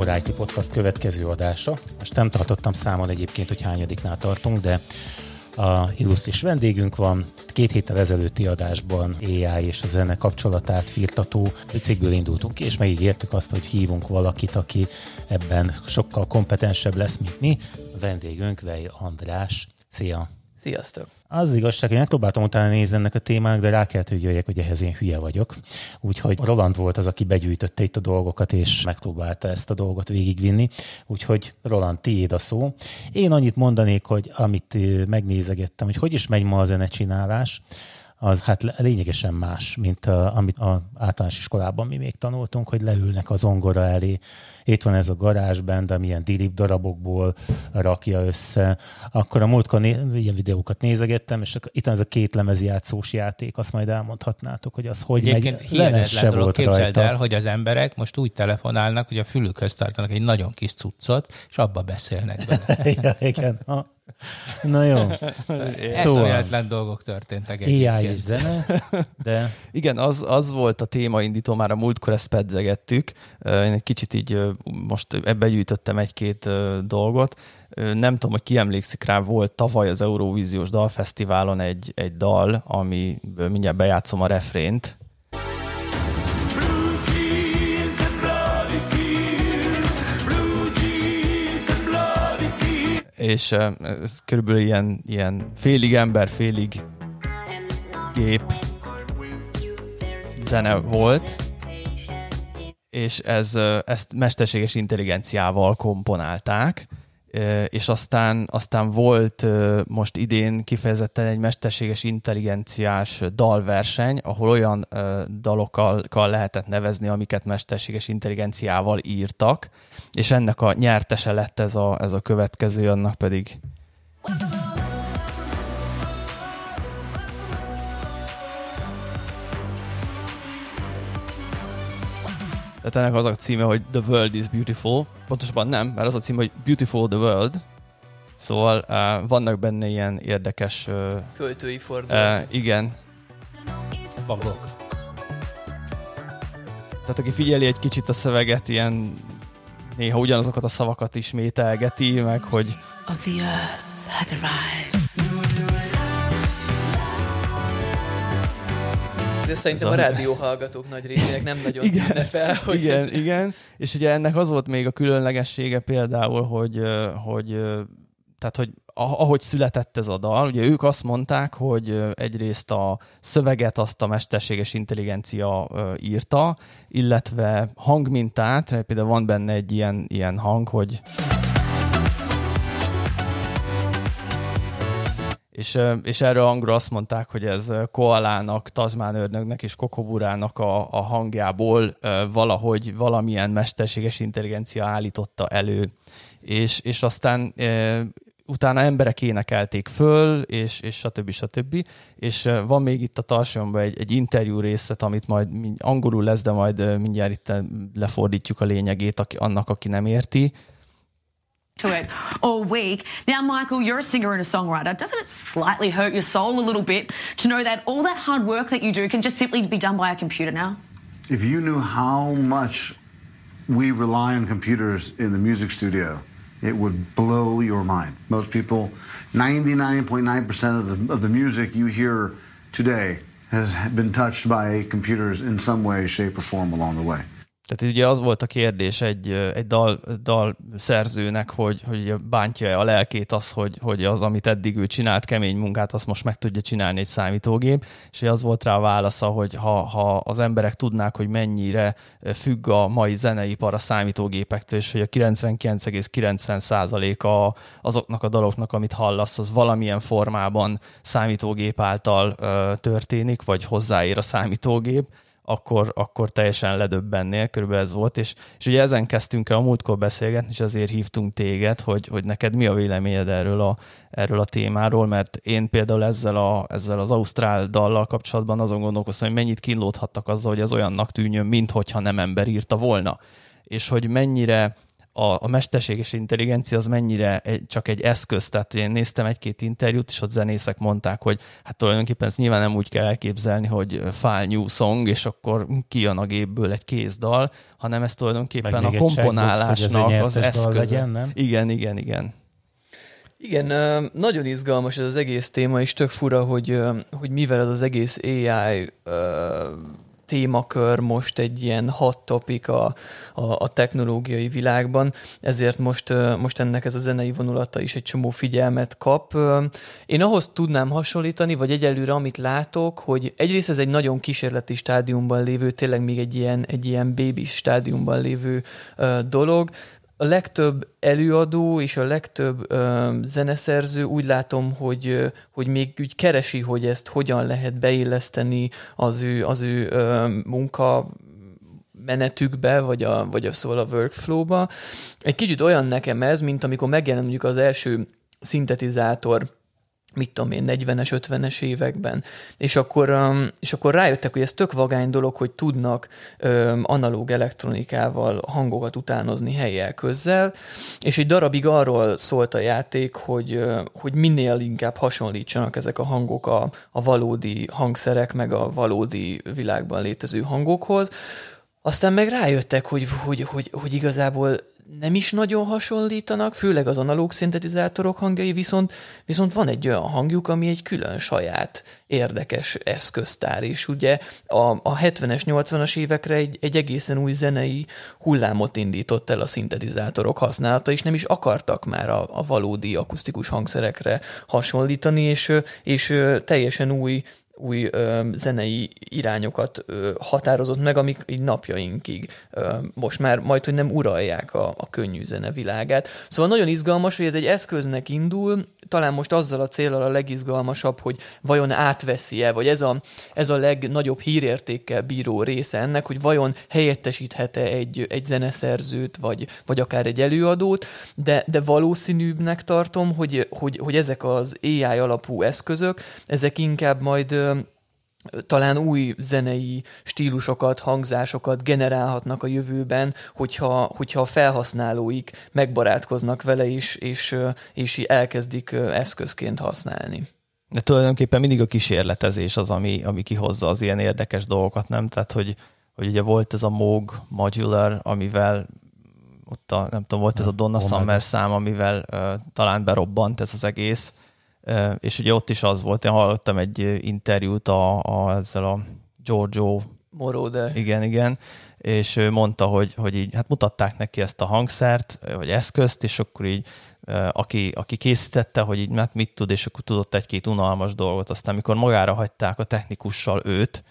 Akkor IT Podcast következő adása. Most nem tartottam számon egyébként, hogy hányadiknál tartunk, de a illusztris vendégünk van. Két héttel ezelőtti adásban AI és a zene kapcsolatát firtató cikkből indultunk ki, és megígértük azt, hogy hívunk valakit, aki ebben sokkal kompetensebb lesz, mint mi. A vendégünk Vej András. Szia! Sziasztok! Az igazság, hogy megpróbáltam utána nézni ennek a témának, de rá kellett, hogy jöjjek, hogy ehhez én hülye vagyok. Úgyhogy Roland volt az, aki begyűjtötte itt a dolgokat, és megpróbálta ezt a dolgot végigvinni. Úgyhogy Roland, tiéd a szó. Én annyit mondanék, hogy amit megnézegettem, hogy hogy is megy ma a zenecsinálás, az hát lényegesen más, mint a, amit a általános iskolában mi még tanultunk, hogy leülnek az ongora elé. Itt van ez a garázsband, amilyen dilip darabokból rakja össze. Akkor a múltkor né- ilyen videókat nézegettem, és itt ez a két játszós játék, azt majd elmondhatnátok, hogy az hogy Egyébként megy. Lemez se volt rajta. el, hogy az emberek most úgy telefonálnak, hogy a fülükhöz tartanak egy nagyon kis cuccot, és abba beszélnek bele. ja, igen. Ha. Na jó. Eszméletlen dolgok történtek. AI és zene, de... Igen, az, az volt a témaindító, már a múltkor ezt pedzegettük. Én egy kicsit így most ebbe gyűjtöttem egy-két dolgot. Nem tudom, hogy ki emlékszik rá, volt tavaly az Eurovíziós Dalfesztiválon egy, egy dal, ami mindjárt bejátszom a refrént, és ez körülbelül ilyen, ilyen félig ember, félig gép zene volt, és ez, ezt mesterséges intelligenciával komponálták, és aztán, aztán volt most idén kifejezetten egy mesterséges intelligenciás dalverseny, ahol olyan dalokkal lehetett nevezni, amiket mesterséges intelligenciával írtak, és ennek a nyertese lett ez a, ez a következő, annak pedig Tehát ennek az a címe, hogy The World is Beautiful. Pontosabban nem, mert az a címe, hogy Beautiful the World. Szóval uh, vannak benne ilyen érdekes... Uh, Költői fordulatok. Uh, igen. Bagok. Tehát aki figyeli egy kicsit a szöveget, ilyen néha ugyanazokat a szavakat ismételgeti, meg hogy... Of the earth has arrived. De szerintem a, rádió hallgatók nagy részének nem nagyon igen, tűnne fel. Hogy igen, ez... igen, és ugye ennek az volt még a különlegessége például, hogy, hogy tehát, hogy ahogy született ez a dal, ugye ők azt mondták, hogy egyrészt a szöveget azt a mesterséges intelligencia írta, illetve hangmintát, például van benne egy ilyen, ilyen hang, hogy És, és erről angolra azt mondták, hogy ez koalának, tazmán ördögnek és kokoburának a, a hangjából valahogy valamilyen mesterséges intelligencia állította elő. És, és aztán utána emberek énekelték föl, és, és stb. stb. És van még itt a tartalomban egy, egy interjú részlet, amit majd angolul lesz, de majd mindjárt itt lefordítjuk a lényegét aki, annak, aki nem érti to it all week. Now, Michael, you're a singer and a songwriter. Doesn't it slightly hurt your soul a little bit to know that all that hard work that you do can just simply be done by a computer now? If you knew how much we rely on computers in the music studio, it would blow your mind. Most people, 99.9% of the, of the music you hear today has been touched by computers in some way, shape, or form along the way. Tehát ugye az volt a kérdés egy, egy dal, dal szerzőnek, hogy, hogy bántja a lelkét az, hogy, hogy az, amit eddig ő csinált, kemény munkát, azt most meg tudja csinálni egy számítógép, és az volt rá a válasza, hogy ha, ha az emberek tudnák, hogy mennyire függ a mai zeneipar a számítógépektől, és hogy a 99,90%-a azoknak a daloknak, amit hallasz, az valamilyen formában számítógép által ö, történik, vagy hozzáér a számítógép, akkor, akkor teljesen ledöbbennél, körülbelül ez volt, és, és ugye ezen kezdtünk el a múltkor beszélgetni, és azért hívtunk téged, hogy, hogy neked mi a véleményed erről a, erről a témáról, mert én például ezzel, a, ezzel az Ausztrál dallal kapcsolatban azon gondolkoztam, hogy mennyit kínlódhattak azzal, hogy ez olyannak tűnjön, minthogyha nem ember írta volna, és hogy mennyire a, a mesterséges intelligencia az mennyire egy, csak egy eszköz. Tehát én néztem egy-két interjút, és ott zenészek mondták, hogy hát tulajdonképpen ezt nyilván nem úgy kell elképzelni, hogy file new song, és akkor kijön a gépből egy kézdal, hanem ez tulajdonképpen a komponálásnak az eszköz. Legyen, nem? Igen, igen, igen. Igen, nagyon izgalmas ez az egész téma, és tök fura, hogy, hogy mivel ez az egész AI témakör most egy ilyen hot topic a, a, a technológiai világban, ezért most, most ennek ez a zenei vonulata is egy csomó figyelmet kap. Én ahhoz tudnám hasonlítani, vagy egyelőre amit látok, hogy egyrészt ez egy nagyon kísérleti stádiumban lévő, tényleg még egy ilyen, egy ilyen baby stádiumban lévő dolog, a legtöbb előadó és a legtöbb ö, zeneszerző úgy látom, hogy, hogy még úgy keresi, hogy ezt hogyan lehet beilleszteni az ő, az ő ö, munka menetükbe, vagy a, vagy a szóval a workflow-ba. Egy kicsit olyan nekem ez, mint amikor megjelent mondjuk az első szintetizátor mit tudom én, 40-es, 50-es években. És akkor, um, és akkor rájöttek, hogy ez tök vagány dolog, hogy tudnak um, analóg elektronikával hangokat utánozni helyel közzel, és egy darabig arról szólt a játék, hogy, uh, hogy minél inkább hasonlítsanak ezek a hangok a, a valódi hangszerek, meg a valódi világban létező hangokhoz, aztán meg rájöttek, hogy, hogy, hogy, hogy igazából nem is nagyon hasonlítanak, főleg az analóg szintetizátorok hangjai, viszont, viszont van egy olyan hangjuk, ami egy külön saját érdekes eszköztár is. Ugye a, a 70-es, 80-as évekre egy, egy egészen új zenei hullámot indított el a szintetizátorok használata, és nem is akartak már a, a valódi akusztikus hangszerekre hasonlítani, és, és teljesen új új ö, zenei irányokat ö, határozott meg, amik így napjainkig ö, most már majd, hogy nem uralják a, a könnyű zene világát. Szóval nagyon izgalmas, hogy ez egy eszköznek indul, talán most azzal a célral a legizgalmasabb, hogy vajon átveszi-e, vagy ez a, ez a legnagyobb hírértékkel bíró része ennek, hogy vajon helyettesíthet-e egy, egy zeneszerzőt, vagy, vagy akár egy előadót, de, de valószínűbbnek tartom, hogy, hogy, hogy ezek az AI alapú eszközök, ezek inkább majd talán új zenei stílusokat, hangzásokat generálhatnak a jövőben, hogyha, hogyha a felhasználóik megbarátkoznak vele is, és, és elkezdik eszközként használni. De tulajdonképpen mindig a kísérletezés az, ami, ami kihozza az ilyen érdekes dolgokat, nem? Tehát, hogy, hogy ugye volt ez a Moog Modular, amivel ott a, nem tudom, volt ez a Donna Summer szám, amivel uh, talán berobbant ez az egész, és ugye ott is az volt, én hallottam egy interjút a, a, ezzel a Giorgio Moroder. Igen, igen, és ő mondta, hogy, hogy így, hát mutatták neki ezt a hangszert, vagy eszközt, és akkor így aki, aki készítette, hogy így hát mit tud, és akkor tudott egy-két unalmas dolgot. Aztán, amikor magára hagyták a technikussal őt,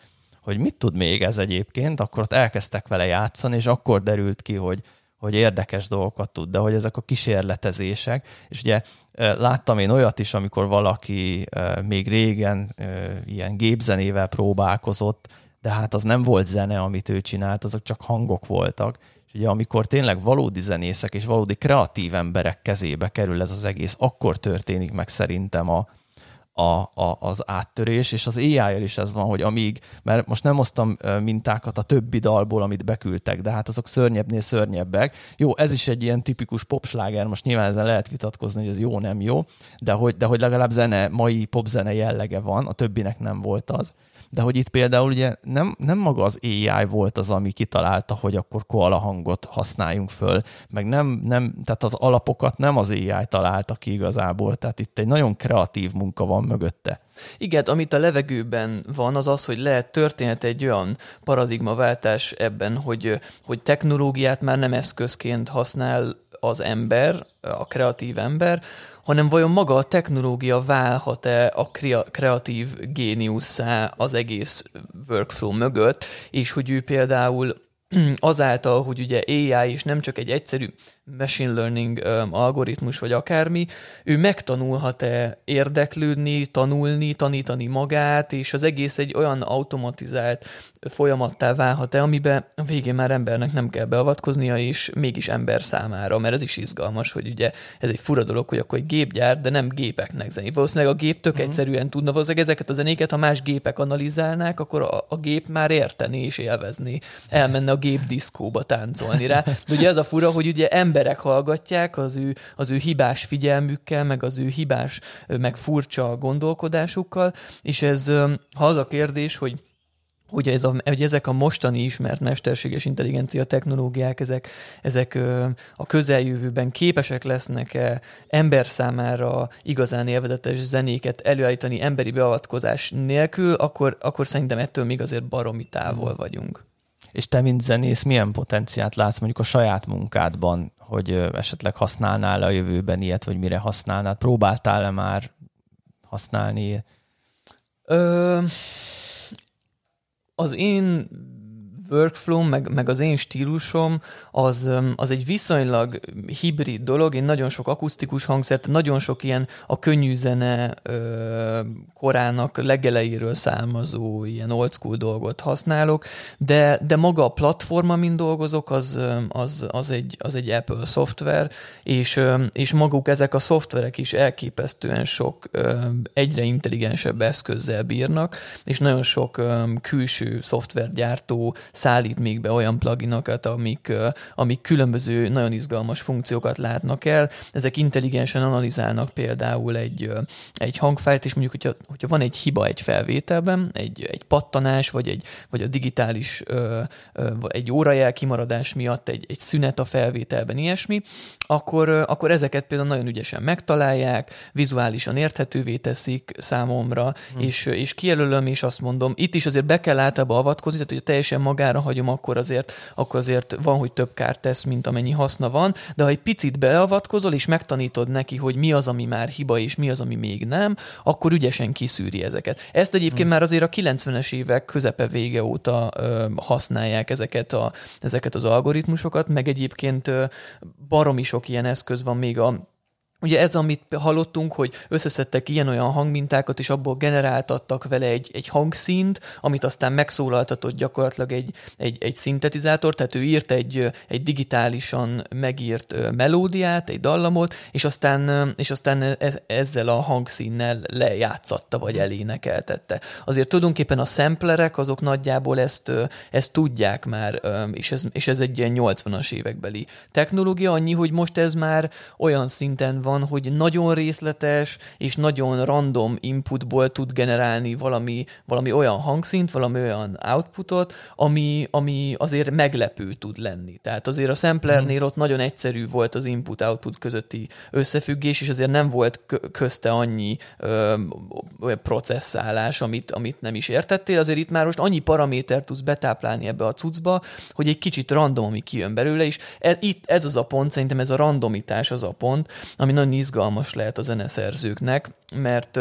hogy mit tud még ez egyébként, akkor ott elkezdtek vele játszani, és akkor derült ki, hogy, hogy érdekes dolgokat tud, de hogy ezek a kísérletezések, és ugye Láttam én olyat is, amikor valaki még régen ilyen gépzenével próbálkozott, de hát az nem volt zene, amit ő csinált, azok csak hangok voltak. És ugye amikor tényleg valódi zenészek és valódi kreatív emberek kezébe kerül ez az egész, akkor történik meg szerintem a, a, a, az áttörés, és az ai is ez van, hogy amíg, mert most nem hoztam mintákat a többi dalból, amit beküldtek, de hát azok szörnyebbnél szörnyebbek. Jó, ez is egy ilyen tipikus popsláger, most nyilván ezen lehet vitatkozni, hogy ez jó, nem jó, de hogy, de hogy legalább zene, mai popzene jellege van, a többinek nem volt az de hogy itt például ugye nem, nem maga az AI volt az, ami kitalálta, hogy akkor koala hangot használjunk föl, meg nem, nem, tehát az alapokat nem az AI találta ki igazából, tehát itt egy nagyon kreatív munka van mögötte. Igen, amit a levegőben van, az az, hogy lehet történhet egy olyan paradigmaváltás ebben, hogy, hogy technológiát már nem eszközként használ az ember, a kreatív ember, hanem vajon maga a technológia válhat-e a kreatív géniusszá az egész workflow mögött, és hogy ő például azáltal, hogy ugye AI is nem csak egy egyszerű machine learning um, algoritmus, vagy akármi, ő megtanulhat-e érdeklődni, tanulni, tanítani magát, és az egész egy olyan automatizált folyamattá válhat-e, amiben a végén már embernek nem kell beavatkoznia, és mégis ember számára, mert ez is izgalmas, hogy ugye ez egy fura dolog, hogy akkor egy gép gyár, de nem gépeknek zenét. Valószínűleg a gép tök uh-huh. egyszerűen tudna, valószínűleg ezeket a zenéket, ha más gépek analizálnák, akkor a, a gép már érteni és élvezni, elmenne a gép diszkóba táncolni rá. De ugye ez a fura, hogy ugye ember emberek hallgatják az ő, az ő hibás figyelmükkel, meg az ő hibás, meg furcsa gondolkodásukkal, és ez, ha az a kérdés, hogy hogy, ez a, hogy ezek a mostani ismert mesterséges intelligencia technológiák, ezek, ezek a közeljövőben képesek lesznek-e ember számára igazán élvezetes zenéket előállítani emberi beavatkozás nélkül, akkor, akkor szerintem ettől még azért baromi távol vagyunk. És te, mint zenész, milyen potenciált látsz mondjuk a saját munkádban, hogy esetleg használnál a jövőben ilyet, vagy mire használnád? Próbáltál-e már használni? Ö, az én workflow, meg, meg az én stílusom, az, az egy viszonylag hibrid dolog. Én nagyon sok akusztikus hangszert, nagyon sok ilyen a könnyű zene ö, korának legeleiről származó ilyen old school dolgot használok, de, de maga a platforma, mint dolgozok, az, az, az, egy, az egy Apple szoftver, és, és maguk ezek a szoftverek is elképesztően sok egyre intelligensebb eszközzel bírnak, és nagyon sok külső szoftvergyártó szállít még be olyan pluginokat, amik, amik különböző nagyon izgalmas funkciókat látnak el. Ezek intelligensen analizálnak például egy, egy hangfájlt, és mondjuk, hogyha, hogyha van egy hiba egy felvételben, egy, egy pattanás, vagy, egy, vagy a digitális egy órajel kimaradás miatt egy, egy szünet a felvételben, ilyesmi, akkor, akkor ezeket például nagyon ügyesen megtalálják, vizuálisan érthetővé teszik számomra, hmm. és, és kijelölöm, és azt mondom, itt is azért be kell általában avatkozni, tehát hogy teljesen magá magára hagyom, akkor azért, akkor azért van, hogy több kárt tesz, mint amennyi haszna van, de ha egy picit beavatkozol, és megtanítod neki, hogy mi az, ami már hiba, és mi az, ami még nem, akkor ügyesen kiszűri ezeket. Ezt egyébként hmm. már azért a 90-es évek közepe vége óta ö, használják ezeket, a, ezeket az algoritmusokat, meg egyébként ö, baromi sok ilyen eszköz van még a Ugye ez, amit hallottunk, hogy összeszedtek ilyen-olyan hangmintákat, és abból generáltattak vele egy, egy hangszínt, amit aztán megszólaltatott gyakorlatilag egy, egy, egy szintetizátor, tehát ő írt egy, egy digitálisan megírt melódiát, egy dallamot, és aztán, és aztán ez, ezzel a hangszínnel lejátszatta, vagy elénekeltette. Azért tulajdonképpen a samplerek azok nagyjából ezt, ezt tudják már, és ez, és ez egy ilyen 80-as évekbeli technológia, annyi, hogy most ez már olyan szinten van, van, hogy nagyon részletes és nagyon random inputból tud generálni valami, valami olyan hangszint, valami olyan outputot, ami, ami azért meglepő tud lenni. Tehát azért a samplernél ott nagyon egyszerű volt az input-output közötti összefüggés, és azért nem volt közte annyi ö, processzálás, amit, amit nem is értettél. Azért itt már most annyi paraméter tudsz betáplálni ebbe a cuccba, hogy egy kicsit random, ami kijön belőle, és e, itt ez az a pont, szerintem ez a randomitás az a pont, ami nagyon izgalmas lehet a zeneszerzőknek, mert,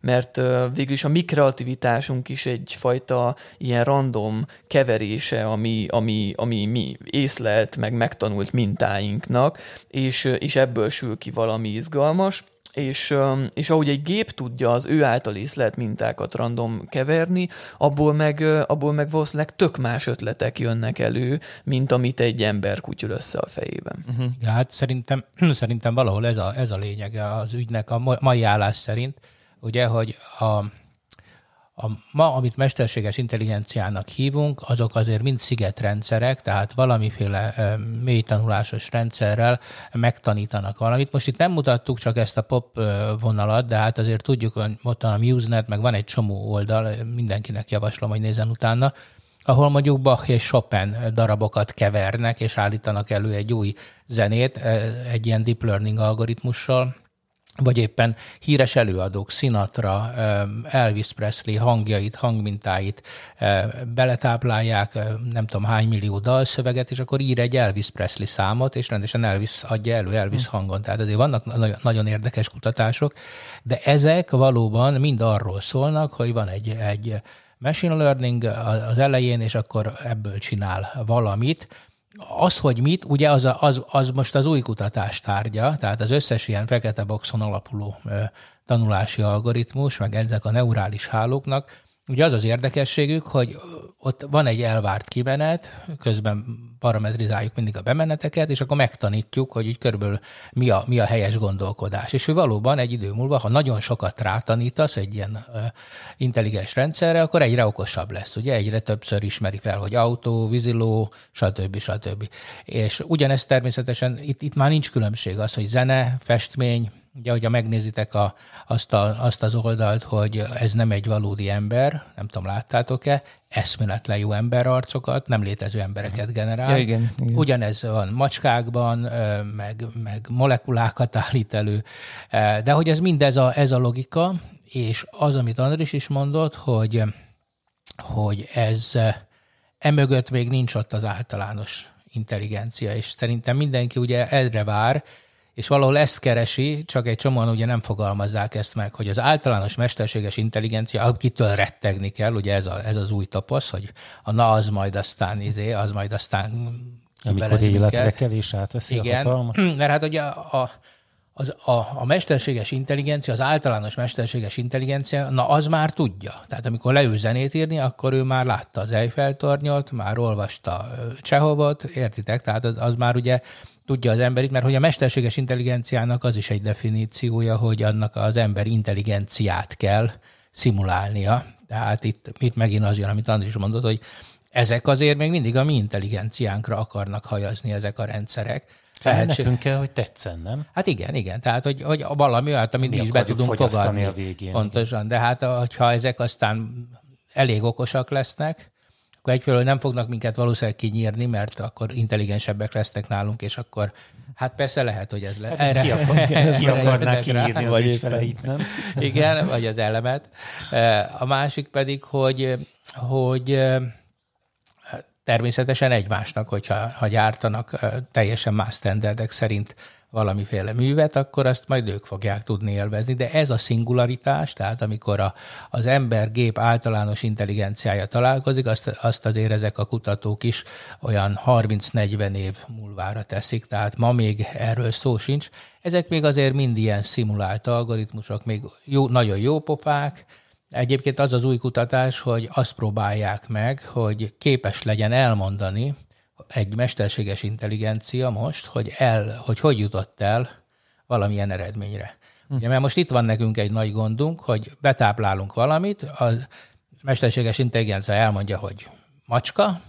mert végül is a mi kreativitásunk is egyfajta ilyen random keverése, ami, ami, ami mi észlelt, meg megtanult mintáinknak, és, és ebből sül ki valami izgalmas és, és ahogy egy gép tudja az ő által észlelt mintákat random keverni, abból meg, abból meg valószínűleg tök más ötletek jönnek elő, mint amit egy ember kutyul össze a fejében. Uh-huh. Ja, hát szerintem, szerintem valahol ez a, ez a lényege az ügynek a mai állás szerint, ugye, hogy a, a ma, amit mesterséges intelligenciának hívunk, azok azért mind szigetrendszerek, tehát valamiféle e, mély tanulásos rendszerrel megtanítanak valamit. Most itt nem mutattuk csak ezt a pop vonalat, de hát azért tudjuk, hogy ott a MuseNet, meg van egy csomó oldal, mindenkinek javaslom, hogy nézzen utána, ahol mondjuk Bach és Chopin darabokat kevernek, és állítanak elő egy új zenét egy ilyen deep learning algoritmussal, vagy éppen híres előadók, Sinatra, Elvis Presley hangjait, hangmintáit beletáplálják, nem tudom hány millió dalszöveget, és akkor ír egy Elvis Presley számot, és rendesen Elvis adja elő Elvis hm. hangon. Tehát azért vannak nagyon érdekes kutatások, de ezek valóban mind arról szólnak, hogy van egy, egy machine learning az elején, és akkor ebből csinál valamit, az, hogy mit, ugye az, a, az, az most az új kutatás tárgya, tehát az összes ilyen fekete boxon alapuló ö, tanulási algoritmus, meg ezek a neurális hálóknak Ugye az az érdekességük, hogy ott van egy elvárt kimenet, közben parametrizáljuk mindig a bemeneteket, és akkor megtanítjuk, hogy így körülbelül mi a, mi a helyes gondolkodás. És ő valóban egy idő múlva, ha nagyon sokat rátanítasz egy ilyen intelligens rendszerre, akkor egyre okosabb lesz. Ugye egyre többször ismeri fel, hogy autó, víziló, stb. stb. És ugyanezt természetesen itt, itt már nincs különbség az, hogy zene, festmény, Ugye, hogyha megnézitek a, azt, a, azt az oldalt, hogy ez nem egy valódi ember, nem tudom, láttátok-e, eszméletlen jó emberarcokat, nem létező embereket generál. Ja, igen, igen. Ugyanez van macskákban, meg, meg molekulákat állít elő, de hogy ez mindez a, ez a logika, és az, amit Andris is mondott, hogy, hogy ez emögött még nincs ott az általános intelligencia, és szerintem mindenki ugye erre vár, és valahol ezt keresi, csak egy csomóan ugye nem fogalmazzák ezt meg, hogy az általános mesterséges intelligencia, akitől rettegni kell, ugye ez, a, ez az új tapasz, hogy a na az majd aztán izé, az majd aztán amikor életre kell és átveszi Igen, a hatalmat. mert hát ugye a, a az, a, a mesterséges intelligencia, az általános mesterséges intelligencia, na az már tudja. Tehát amikor leül zenét írni, akkor ő már látta az Eiffel-tornyot, már olvasta Csehovot, értitek? Tehát az, az már ugye tudja az emberit, mert hogy a mesterséges intelligenciának az is egy definíciója, hogy annak az ember intelligenciát kell szimulálnia. Tehát itt, itt megint az jön, amit Andris mondott, hogy ezek azért még mindig a mi intelligenciánkra akarnak hajazni ezek a rendszerek. Tehát nekünk kell, hogy tetszen, nem? Hát igen, igen. Tehát, hogy, hogy valami olyat, amit mi is be tudunk fogadni. A végén, Pontosan. De hát, ha ezek aztán elég okosak lesznek, akkor egyfelől nem fognak minket valószínűleg kinyírni, mert akkor intelligensebbek lesznek nálunk, és akkor hát persze lehet, hogy ez lehet. Erre, ki, akar, ki akarná kinyírni az ügyfeleit, nem? Igen, vagy az elemet. A másik pedig, hogy, hogy természetesen egymásnak, hogyha ha gyártanak teljesen más standardek szerint valamiféle művet, akkor azt majd ők fogják tudni élvezni. De ez a szingularitás, tehát amikor a, az ember-gép általános intelligenciája találkozik, azt, azt azért ezek a kutatók is olyan 30-40 év múlvára teszik, tehát ma még erről szó sincs. Ezek még azért mind ilyen szimulált algoritmusok, még jó, nagyon jó pofák, Egyébként az az új kutatás, hogy azt próbálják meg, hogy képes legyen elmondani, egy mesterséges intelligencia most, hogy el, hogy, hogy jutott el valamilyen eredményre. Hm. Ugye, mert most itt van nekünk egy nagy gondunk, hogy betáplálunk valamit, a mesterséges intelligencia elmondja, hogy macska,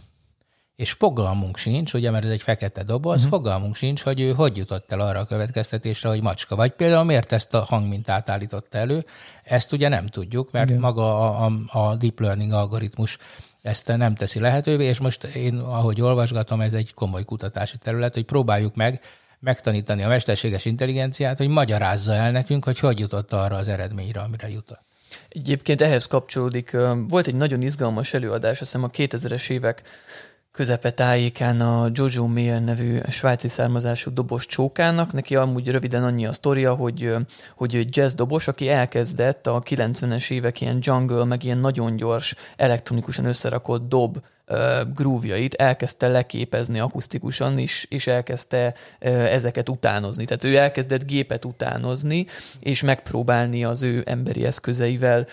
és fogalmunk sincs, ugye, mert ez egy fekete doboz, uh-huh. fogalmunk sincs, hogy ő hogy jutott el arra a következtetésre, hogy macska. Vagy például miért ezt a hangmintát állította elő, ezt ugye nem tudjuk, mert Igen. maga a, a, a deep learning algoritmus ezt nem teszi lehetővé, és most én, ahogy olvasgatom, ez egy komoly kutatási terület, hogy próbáljuk meg megtanítani a mesterséges intelligenciát, hogy magyarázza el nekünk, hogy hogy jutott arra az eredményre, amire jutott. Egyébként ehhez kapcsolódik, volt egy nagyon izgalmas előadás, azt hiszem a 2000-es évek közepe tájékán a Jojo Mayer nevű svájci származású dobos csókának. Neki amúgy röviden annyi a sztoria, hogy, hogy jazz dobos, aki elkezdett a 90-es évek ilyen jungle, meg ilyen nagyon gyors, elektronikusan összerakott dob grúvjait elkezdte leképezni akusztikusan is, és elkezdte ezeket utánozni. Tehát ő elkezdett gépet utánozni, és megpróbálni az ő emberi eszközeivel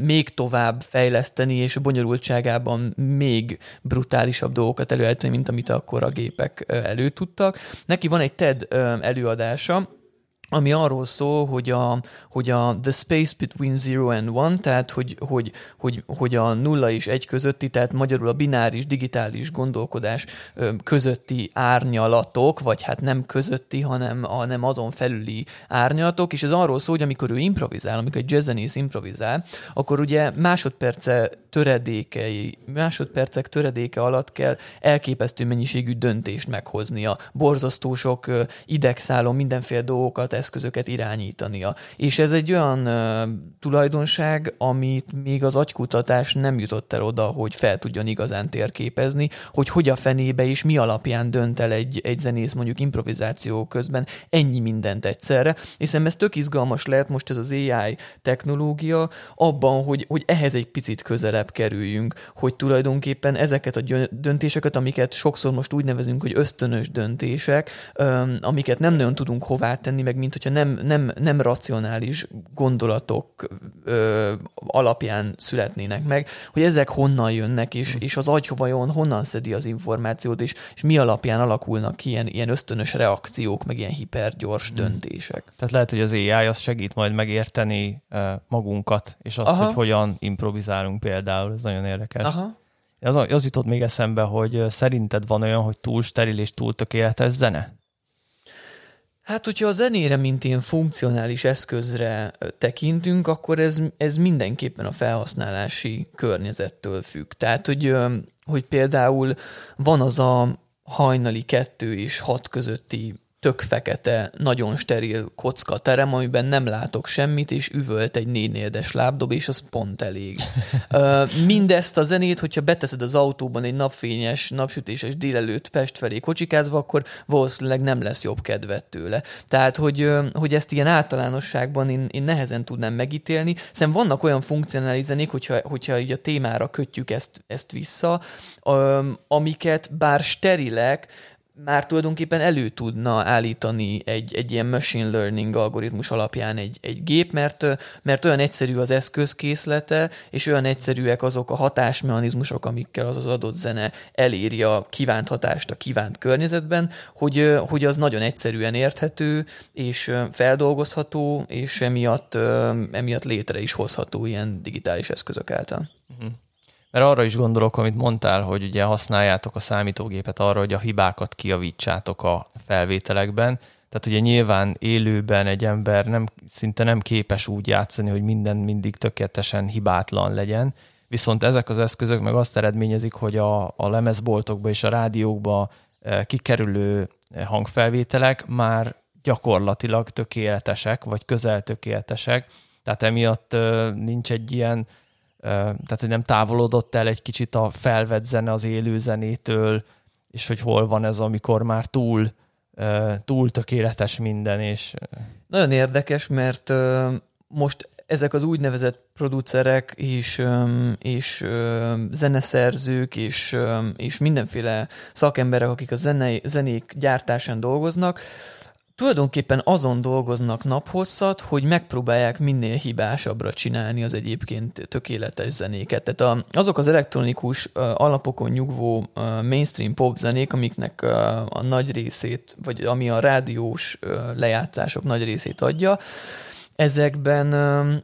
még tovább fejleszteni, és a bonyolultságában még brutálisabb dolgokat előállítani, mint amit akkor a gépek elő tudtak. Neki van egy TED előadása, ami arról szól, hogy a, hogy a the space between zero and one, tehát hogy, hogy, hogy, hogy a nulla és egy közötti, tehát magyarul a bináris, digitális gondolkodás közötti árnyalatok, vagy hát nem közötti, hanem, hanem azon felüli árnyalatok, és ez arról szól, hogy amikor ő improvizál, amikor egy jazzzenész improvizál, akkor ugye másodperce töredékei, másodpercek töredéke alatt kell elképesztő mennyiségű döntést meghoznia, borzasztó sok idegszálon mindenféle dolgokat eszközöket irányítania. És ez egy olyan tulajdonság, amit még az agykutatás nem jutott el oda, hogy fel tudjon igazán térképezni, hogy hogy a fenébe és mi alapján dönt el egy, egy zenész mondjuk improvizáció közben ennyi mindent egyszerre. Hiszen ez tök izgalmas lehet most ez az AI technológia abban, hogy, hogy ehhez egy picit közelebb közelebb kerüljünk, hogy tulajdonképpen ezeket a döntéseket, amiket sokszor most úgy nevezünk, hogy ösztönös döntések, amiket nem nagyon tudunk hová tenni, meg mint hogyha nem, nem, nem racionális gondolatok ö, alapján születnének meg, hogy ezek honnan jönnek, és, és az agy vajon honnan szedi az információt, és, és mi alapján alakulnak ki ilyen, ilyen ösztönös reakciók, meg ilyen hipergyors hmm. döntések. Tehát lehet, hogy az AI az segít majd megérteni magunkat, és azt, Aha. hogy hogyan improvizálunk például, ez nagyon érdekes. Aha. Az, az jutott még eszembe, hogy szerinted van olyan, hogy túl steril és túl tökéletes zene? Hát, hogyha a zenére, mint ilyen funkcionális eszközre tekintünk, akkor ez, ez mindenképpen a felhasználási környezettől függ. Tehát, hogy, hogy például van az a hajnali kettő és hat közötti tök fekete, nagyon steril kocka terem, amiben nem látok semmit, és üvölt egy négynéledes lábdob, és az pont elég. Mindezt a zenét, hogyha beteszed az autóban egy napfényes, napsütéses délelőtt Pest felé kocsikázva, akkor valószínűleg nem lesz jobb kedvet tőle. Tehát, hogy, hogy ezt ilyen általánosságban én, én nehezen tudnám megítélni. Szerintem vannak olyan funkcionális zenék, hogyha, hogyha így a témára kötjük ezt, ezt vissza, amiket bár sterilek, már tulajdonképpen elő tudna állítani egy, egy ilyen machine learning algoritmus alapján egy, egy gép, mert, mert olyan egyszerű az eszközkészlete, és olyan egyszerűek azok a hatásmechanizmusok, amikkel az az adott zene eléri a kívánt hatást a kívánt környezetben, hogy, hogy az nagyon egyszerűen érthető, és feldolgozható, és emiatt, emiatt létre is hozható ilyen digitális eszközök által. Uh-huh. Mert arra is gondolok, amit mondtál, hogy ugye használjátok a számítógépet arra, hogy a hibákat kiavítsátok a felvételekben. Tehát ugye nyilván élőben egy ember nem, szinte nem képes úgy játszani, hogy minden mindig tökéletesen hibátlan legyen. Viszont ezek az eszközök meg azt eredményezik, hogy a, a lemezboltokba és a rádiókba eh, kikerülő hangfelvételek már gyakorlatilag tökéletesek, vagy közel tökéletesek. Tehát emiatt eh, nincs egy ilyen tehát hogy nem távolodott el egy kicsit a felvett zene az élő zenétől, és hogy hol van ez, amikor már túl, túl tökéletes minden, és... Nagyon érdekes, mert most ezek az úgynevezett producerek és, és zeneszerzők és, és mindenféle szakemberek, akik a zené, zenék gyártásán dolgoznak, tulajdonképpen azon dolgoznak naphosszat, hogy megpróbálják minél hibásabbra csinálni az egyébként tökéletes zenéket. Tehát a, azok az elektronikus alapokon nyugvó mainstream pop zenék, amiknek a nagy részét, vagy ami a rádiós lejátszások nagy részét adja, ezekben,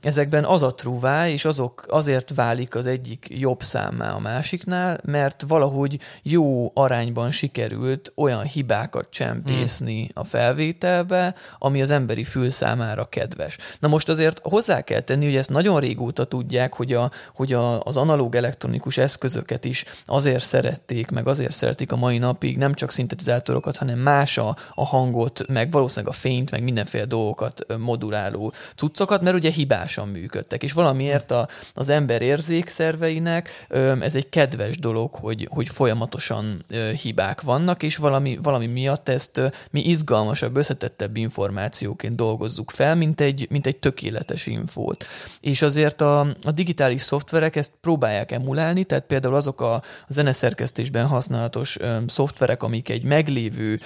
ezekben az a trúvá, és azok azért válik az egyik jobb számá a másiknál, mert valahogy jó arányban sikerült olyan hibákat csempészni mm. a felvételbe, ami az emberi fül számára kedves. Na most azért hozzá kell tenni, hogy ezt nagyon régóta tudják, hogy, a, hogy a, az analóg elektronikus eszközöket is azért szerették, meg azért szeretik a mai napig, nem csak szintetizátorokat, hanem más a, a hangot, meg valószínűleg a fényt, meg mindenféle dolgokat moduláló cuccokat, mert ugye hibásan működtek, és valamiért a, az ember érzékszerveinek ez egy kedves dolog, hogy, hogy folyamatosan hibák vannak, és valami, valami miatt ezt mi izgalmasabb, összetettebb információként dolgozzuk fel, mint egy, mint egy tökéletes infót. És azért a, a digitális szoftverek ezt próbálják emulálni, tehát például azok a zeneszerkesztésben használatos ö, szoftverek, amik egy meglévő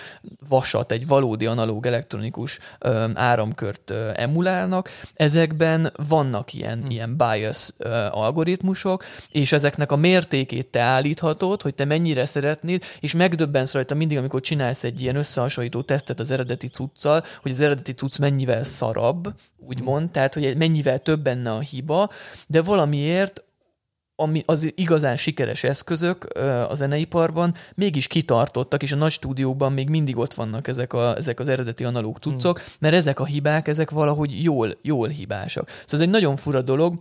vasat, egy valódi analóg elektronikus ö, áramkört ö, emulál, használnak, ezekben vannak ilyen, hmm. ilyen bias algoritmusok, és ezeknek a mértékét te állíthatod, hogy te mennyire szeretnéd, és megdöbbensz rajta mindig, amikor csinálsz egy ilyen összehasonlító tesztet az eredeti cuccal, hogy az eredeti cucc mennyivel szarabb, úgymond, tehát hogy mennyivel több benne a hiba, de valamiért ami az igazán sikeres eszközök a zeneiparban mégis kitartottak, és a nagy stúdióban még mindig ott vannak ezek, a, ezek az eredeti analóg cuccok, hmm. mert ezek a hibák, ezek valahogy jól, jól hibásak. Szóval ez egy nagyon fura dolog,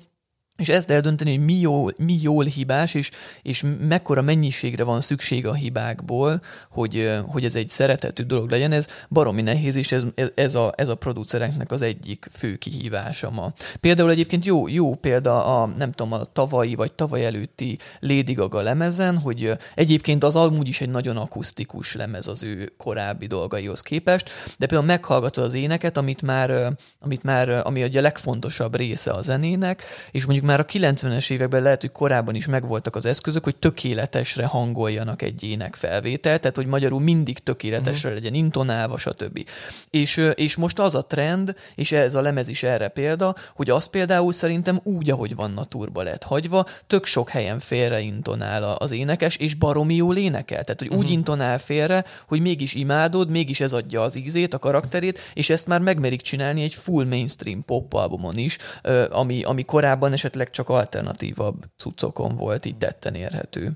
és ezt eldönteni, hogy mi jól, mi jól hibás, és, és mekkora mennyiségre van szükség a hibákból, hogy, hogy ez egy szeretetű dolog legyen, ez baromi nehéz, és ez, ez, a, ez a producereknek az egyik fő kihívása ma. Például egyébként jó, jó példa a, nem tudom, a tavalyi vagy tavaly előtti Lady Gaga lemezen, hogy egyébként az amúgy is egy nagyon akusztikus lemez az ő korábbi dolgaihoz képest, de például meghallgatod az éneket, amit már, amit már ami ugye a legfontosabb része a zenének, és mondjuk már a 90-es években lehet, hogy korábban is megvoltak az eszközök, hogy tökéletesre hangoljanak egy ének felvételt, tehát hogy magyarul mindig tökéletesre uh-huh. legyen intonálva, stb. És, és most az a trend, és ez a lemez is erre példa, hogy az például szerintem úgy, ahogy van naturba lett hagyva, tök sok helyen félre intonál az énekes, és baromi jól énekel. Tehát, hogy uh-huh. úgy intonál félre, hogy mégis imádod, mégis ez adja az ízét, a karakterét, és ezt már megmerik csinálni egy full mainstream pop albumon is, ami, ami korábban esetleg csak alternatívabb cuccokon volt így tetten érhető.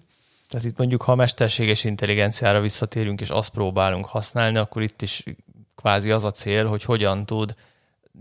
Tehát itt mondjuk, ha a mesterséges intelligenciára visszatérünk, és azt próbálunk használni, akkor itt is kvázi az a cél, hogy hogyan tud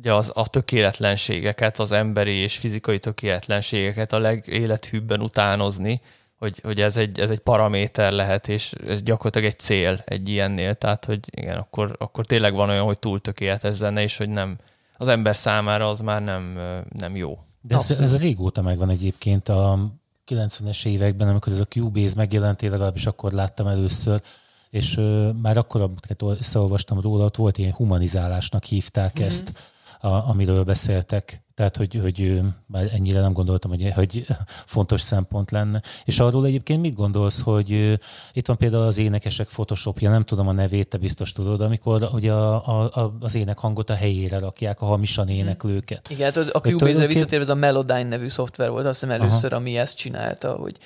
az, a tökéletlenségeket, az emberi és fizikai tökéletlenségeket a legélethűbben utánozni, hogy, hogy ez, egy, ez egy paraméter lehet, és ez gyakorlatilag egy cél egy ilyennél, tehát hogy igen, akkor, akkor tényleg van olyan, hogy túl tökéletes zene, és hogy nem, az ember számára az már nem, nem jó. De ez, ez régóta megvan egyébként a 90-es években, amikor ez a Cubase megjelent, én legalábbis akkor láttam először, és uh, már akkor, amikor összeolvastam róla, ott volt ilyen humanizálásnak hívták mm-hmm. ezt, a, amiről beszéltek. Tehát, hogy, hogy már ennyire nem gondoltam, hogy, hogy fontos szempont lenne. És arról egyébként mit gondolsz, hogy itt van például az énekesek Photoshopja, nem tudom a nevét, te biztos tudod, amikor ugye a, a, az énekhangot a helyére rakják, a hamisan mhm. éneklőket. Igen, hát a Cubase-re visszatérve ez a Melodyne nevű szoftver volt, azt hiszem először, Aha. ami ezt csinálta, hogy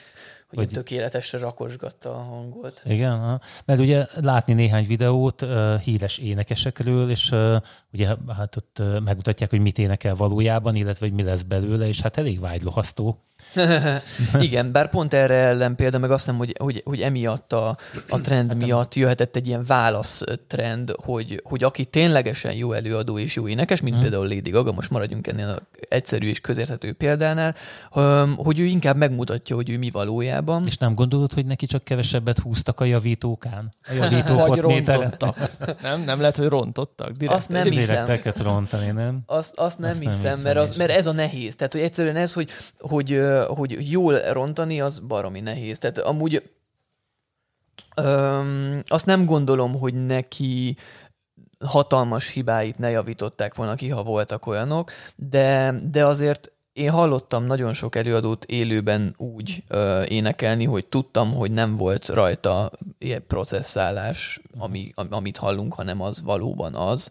hogy, hogy tökéletesre rakosgatta a hangot. Igen, ha. mert ugye látni néhány videót uh, híres énekesekről, és uh, ugye hát ott uh, megmutatják, hogy mit énekel valójában, illetve hogy mi lesz belőle, és hát elég vágylohasztó. Igen, bár pont erre ellen példa, meg azt hiszem, hogy, hogy, hogy emiatt a, a trend hát miatt jöhetett egy ilyen válasz trend, hogy, hogy aki ténylegesen jó előadó és jó énekes, mint hmm. például Lady Gaga, most maradjunk ennél az egyszerű és közérthető példánál, hogy ő inkább megmutatja, hogy ő mi valójában. És nem gondolod, hogy neki csak kevesebbet húztak a javítókán? A javítók Vagy rontottak. nem, nem lehet, hogy rontottak. Direkt, azt nem hiszem. rontani, nem? Azt, azt nem, azt hiszem, nem hiszem, mert, az, mert ez a nehéz. Tehát, hogy egyszerűen ez, hogy, hogy hogy jól rontani, az baromi nehéz. Tehát amúgy öm, azt nem gondolom, hogy neki hatalmas hibáit ne javították volna ki, ha voltak olyanok, de, de azért én hallottam nagyon sok előadót élőben úgy ö, énekelni, hogy tudtam, hogy nem volt rajta ilyen processzálás, ami, amit hallunk, hanem az valóban az.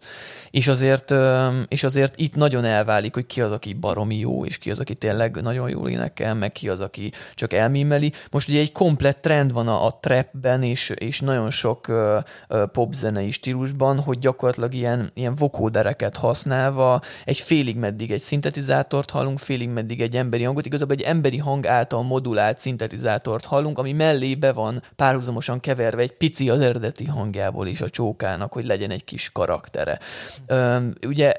És azért, ö, és azért itt nagyon elválik, hogy ki az, aki baromi jó, és ki az, aki tényleg nagyon jól énekel, meg ki az, aki csak elmímeli. Most ugye egy komplett trend van a, a trapben, és, és nagyon sok ö, ö, popzenei stílusban, hogy gyakorlatilag ilyen, ilyen vokódereket használva egy félig meddig egy szintetizátort hallunk, félig meddig egy emberi hangot, igazából egy emberi hang által modulált szintetizátort hallunk, ami mellé be van párhuzamosan keverve egy pici az eredeti hangjából is a csókának, hogy legyen egy kis karaktere. Ugye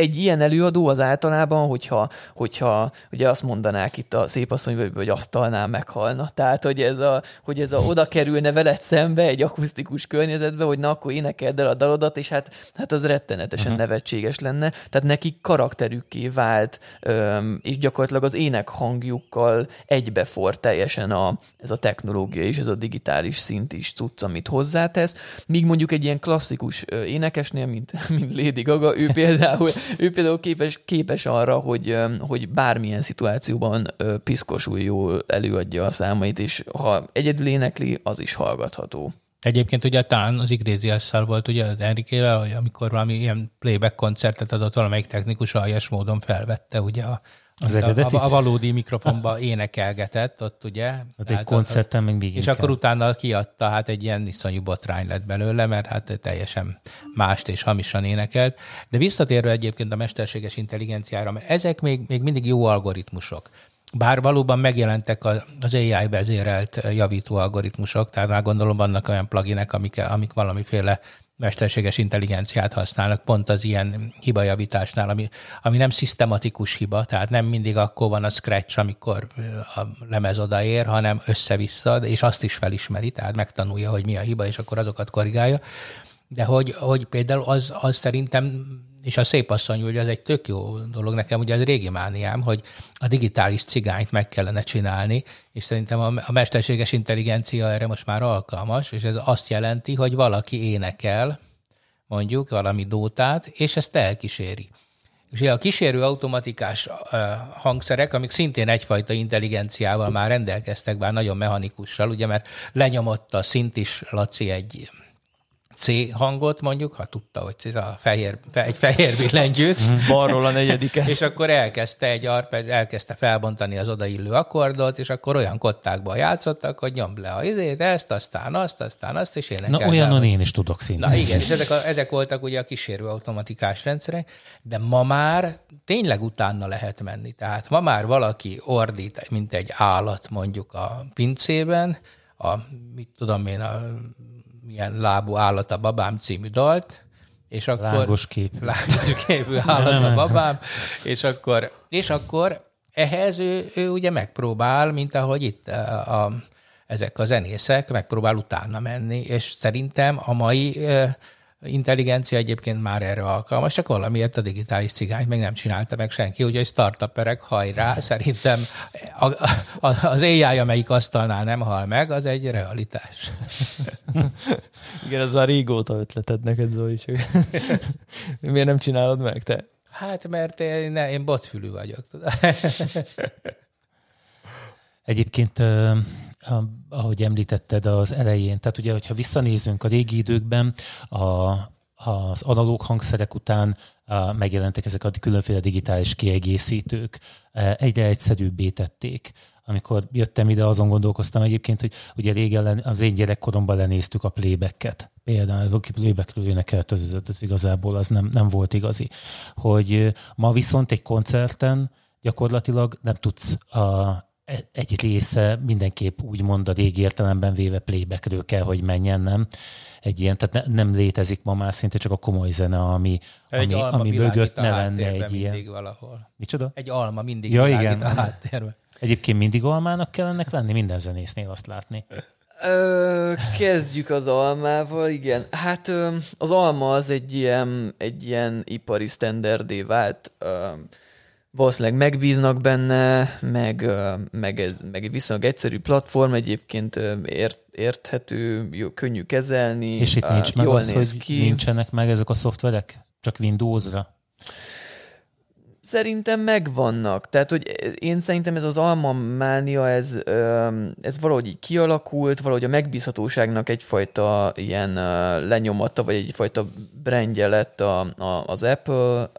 egy ilyen előadó az általában, hogyha, hogyha ugye azt mondanák itt a szép asszony, hogy asztalnál meghalna. Tehát, hogy ez a, hogy ez a oda kerülne veled szembe egy akusztikus környezetbe, hogy na akkor énekeld el a dalodat, és hát, hát az rettenetesen uh-huh. nevetséges lenne. Tehát neki karakterükké vált, és gyakorlatilag az ének hangjukkal egybefor teljesen a, ez a technológia és ez a digitális szint is cucc, amit hozzátesz. Míg mondjuk egy ilyen klasszikus énekesnél, mint, mint Lady Gaga, ő például ő például képes, képes arra, hogy, hogy bármilyen szituációban piszkosul jól előadja a számait, és ha egyedül énekli, az is hallgatható. Egyébként ugye talán az Iglesiasszal volt ugye az Enrikével, hogy amikor valami ilyen playback koncertet adott, valamelyik technikus aljas módon felvette ugye a, az a, a, a valódi mikrofonba énekelgetett ott, ugye. Hát egy koncerten még még És inkább. akkor utána kiadta, hát egy ilyen iszonyú botrány lett belőle, mert hát teljesen mást és hamisan énekelt. De visszatérve egyébként a mesterséges intelligenciára, mert ezek még, még mindig jó algoritmusok. Bár valóban megjelentek az AI vezérelt javító algoritmusok, tehát már gondolom vannak olyan pluginek, amik, amik valamiféle mesterséges intelligenciát használnak, pont az ilyen hibajavításnál, ami, ami nem szisztematikus hiba, tehát nem mindig akkor van a scratch, amikor a lemez odaér, hanem össze-vissza, és azt is felismeri, tehát megtanulja, hogy mi a hiba, és akkor azokat korrigálja. De hogy, hogy például az, az szerintem és a szép asszony, hogy ez egy tök jó dolog nekem, ugye ez régi mániám, hogy a digitális cigányt meg kellene csinálni, és szerintem a mesterséges intelligencia erre most már alkalmas, és ez azt jelenti, hogy valaki énekel, mondjuk valami dótát, és ezt elkíséri. És a kísérő automatikás hangszerek, amik szintén egyfajta intelligenciával már rendelkeztek, bár nagyon mechanikussal, ugye, mert lenyomott a szint is, Laci, egy C hangot mondjuk, ha tudta, hogy ez a fehér, egy fehér billentyűt. Balról a negyediket. és akkor elkezdte egy arpeg, elkezdte felbontani az odaillő akkordot, és akkor olyan kottákban játszottak, hogy nyomd le a izét, ezt, aztán azt, aztán azt, és énekel. Na, olyanon én is tudok szintén. Na igen, és ezek, a, ezek voltak ugye a kísérő automatikás rendszerek, de ma már tényleg utána lehet menni. Tehát ma már valaki ordít, mint egy állat mondjuk a pincében, a, mit tudom én, a milyen lábú állat a babám című dalt, és akkor... Lángos kép. Lángos képű állat a babám, és akkor, és akkor ehhez ő, ő ugye megpróbál, mint ahogy itt a, a, ezek a zenészek, megpróbál utána menni, és szerintem a mai intelligencia egyébként már erre alkalmas, csak valamiért a digitális cigányt még nem csinálta meg senki, úgyhogy startuperek hajrá, szerintem a, a, az AI, amelyik asztalnál nem hal meg, az egy realitás. Igen, ez a régóta ötleted neked, Zoli, csak miért nem csinálod meg te? Hát, mert én, ne, én botfülű vagyok. Tudod? Egyébként ahogy említetted az elején, tehát ugye, hogyha visszanézünk a régi időkben, a, az analóg hangszerek után megjelentek ezek a különféle digitális kiegészítők, egyre egyszerűbbé tették. Amikor jöttem ide, azon gondolkoztam egyébként, hogy ugye régen az én gyerekkoromban lenéztük a playbacket. Például, aki playbackről énekelt, az, az igazából az nem, nem volt igazi. Hogy ma viszont egy koncerten gyakorlatilag nem tudsz a egy része mindenképp úgymond a régi értelemben véve playbackről kell, hogy menjen, nem? Egy ilyen, tehát ne, nem létezik ma már szinte csak a komoly zene, ami, egy ami, ami mögött ne lenne egy ilyen. valahol. Micsoda? Egy alma mindig ja, igen. a háttérben. Egyébként mindig almának kell ennek lenni, minden zenésznél azt látni. Ö, kezdjük az almával, igen. Hát ö, az alma az egy ilyen, egy ilyen ipari standardé vált. Ö, valószínűleg megbíznak benne, meg, meg, meg egy viszonylag egyszerű platform, egyébként ért, érthető, jó, könnyű kezelni. És itt nincs meg az, hogy ki. nincsenek meg ezek a szoftverek? Csak Windowsra? Szerintem megvannak. Tehát, hogy én szerintem ez az alma mánia, ez, ez valahogy így kialakult, valahogy a megbízhatóságnak egyfajta ilyen lenyomata, vagy egyfajta brandje lett a, a, az Apple,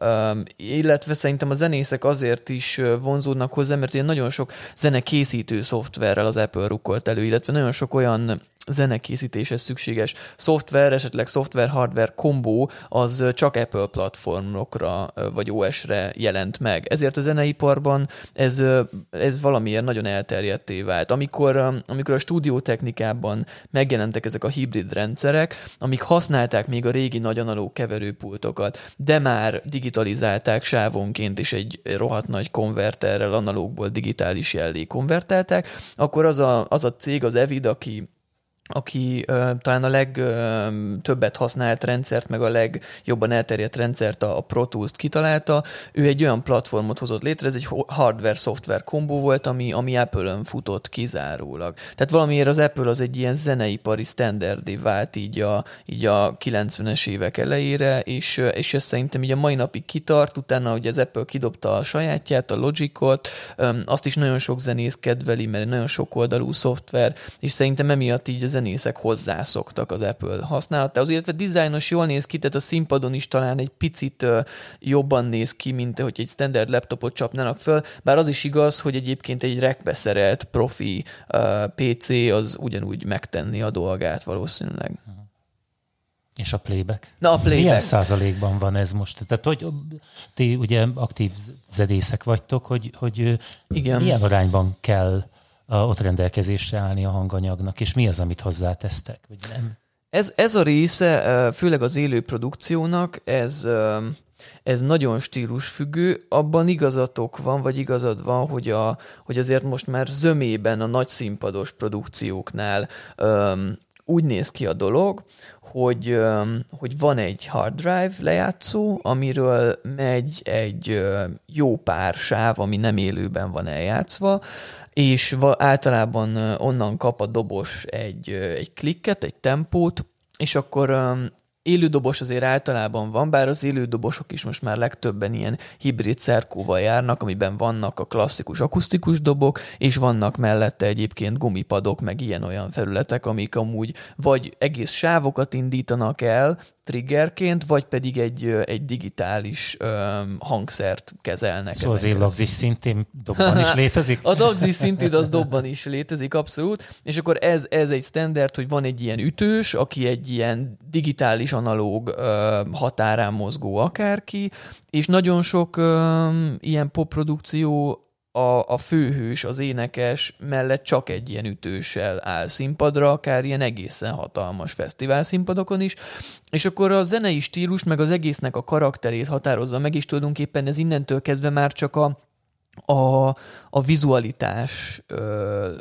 illetve szerintem a zenészek azért is vonzódnak hozzá, mert ugye nagyon sok zenekészítő szoftverrel az Apple rukkolt elő, illetve nagyon sok olyan zenekészítéshez szükséges szoftver, esetleg szoftver-hardware kombó, az csak Apple platformokra vagy OS-re jelent meg. Ezért a zeneiparban ez, ez valamiért nagyon elterjedté vált. Amikor, amikor a stúdiótechnikában megjelentek ezek a hibrid rendszerek, amik használták még a régi nagy analóg keverőpultokat, de már digitalizálták sávonként, és egy rohadt nagy konverterrel analógból digitális jellé konvertálták, akkor az a, az a cég, az Evid, aki aki ö, talán a legtöbbet használt rendszert, meg a legjobban elterjedt rendszert, a, a Pro Tools-t kitalálta. Ő egy olyan platformot hozott létre, ez egy hardware-szoftver kombó volt, ami, ami Apple-ön futott kizárólag. Tehát valamiért az Apple az egy ilyen zeneipari standardé vált így a, így a 90-es évek elejére, és, és ez szerintem így a mai napig kitart, utána, hogy az Apple kidobta a sajátját, a Logicot, azt is nagyon sok zenész kedveli, mert nagyon sok oldalú szoftver, és szerintem emiatt így az zenészek hozzászoktak az Apple használatához, illetve dizájnos jól néz ki, tehát a színpadon is talán egy picit jobban néz ki, mint hogy egy standard laptopot csapnának föl, bár az is igaz, hogy egyébként egy rekbe szerelt profi PC az ugyanúgy megtenni a dolgát valószínűleg. És a playback? Na, a playback. Milyen százalékban van ez most? Tehát, hogy ti ugye aktív zedészek vagytok, hogy, hogy Igen. milyen arányban kell ott rendelkezésre állni a hanganyagnak, és mi az, amit hozzátesztek, vagy nem? Ez, ez a része, főleg az élő produkciónak, ez, ez nagyon stílusfüggő, abban igazatok van, vagy igazad van, hogy, a, hogy azért most már zömében a nagy színpados produkcióknál um, úgy néz ki a dolog, hogy, um, hogy van egy hard drive lejátszó, amiről megy egy uh, jó pár sáv, ami nem élőben van eljátszva, és általában onnan kap a dobos egy, egy klikket, egy tempót, és akkor Élődobos azért általában van, bár az élődobosok is most már legtöbben ilyen hibrid szerkóval járnak, amiben vannak a klasszikus akusztikus dobok, és vannak mellette egyébként gumipadok, meg ilyen-olyan felületek, amik amúgy vagy egész sávokat indítanak el, triggerként, vagy pedig egy, egy digitális um, hangszert kezelnek. Szóval az Illogzis szintén dobban is létezik? a Dogzis szintén az dobban is létezik, abszolút. És akkor ez, ez egy standard, hogy van egy ilyen ütős, aki egy ilyen digitális analóg uh, határán mozgó akárki, és nagyon sok um, ilyen popprodukció a, a főhős, az énekes mellett csak egy ilyen ütőssel áll színpadra, akár ilyen egészen hatalmas fesztivál színpadokon is, és akkor a zenei stílus meg az egésznek a karakterét határozza meg, és tulajdonképpen ez innentől kezdve már csak a, a, a vizualitás,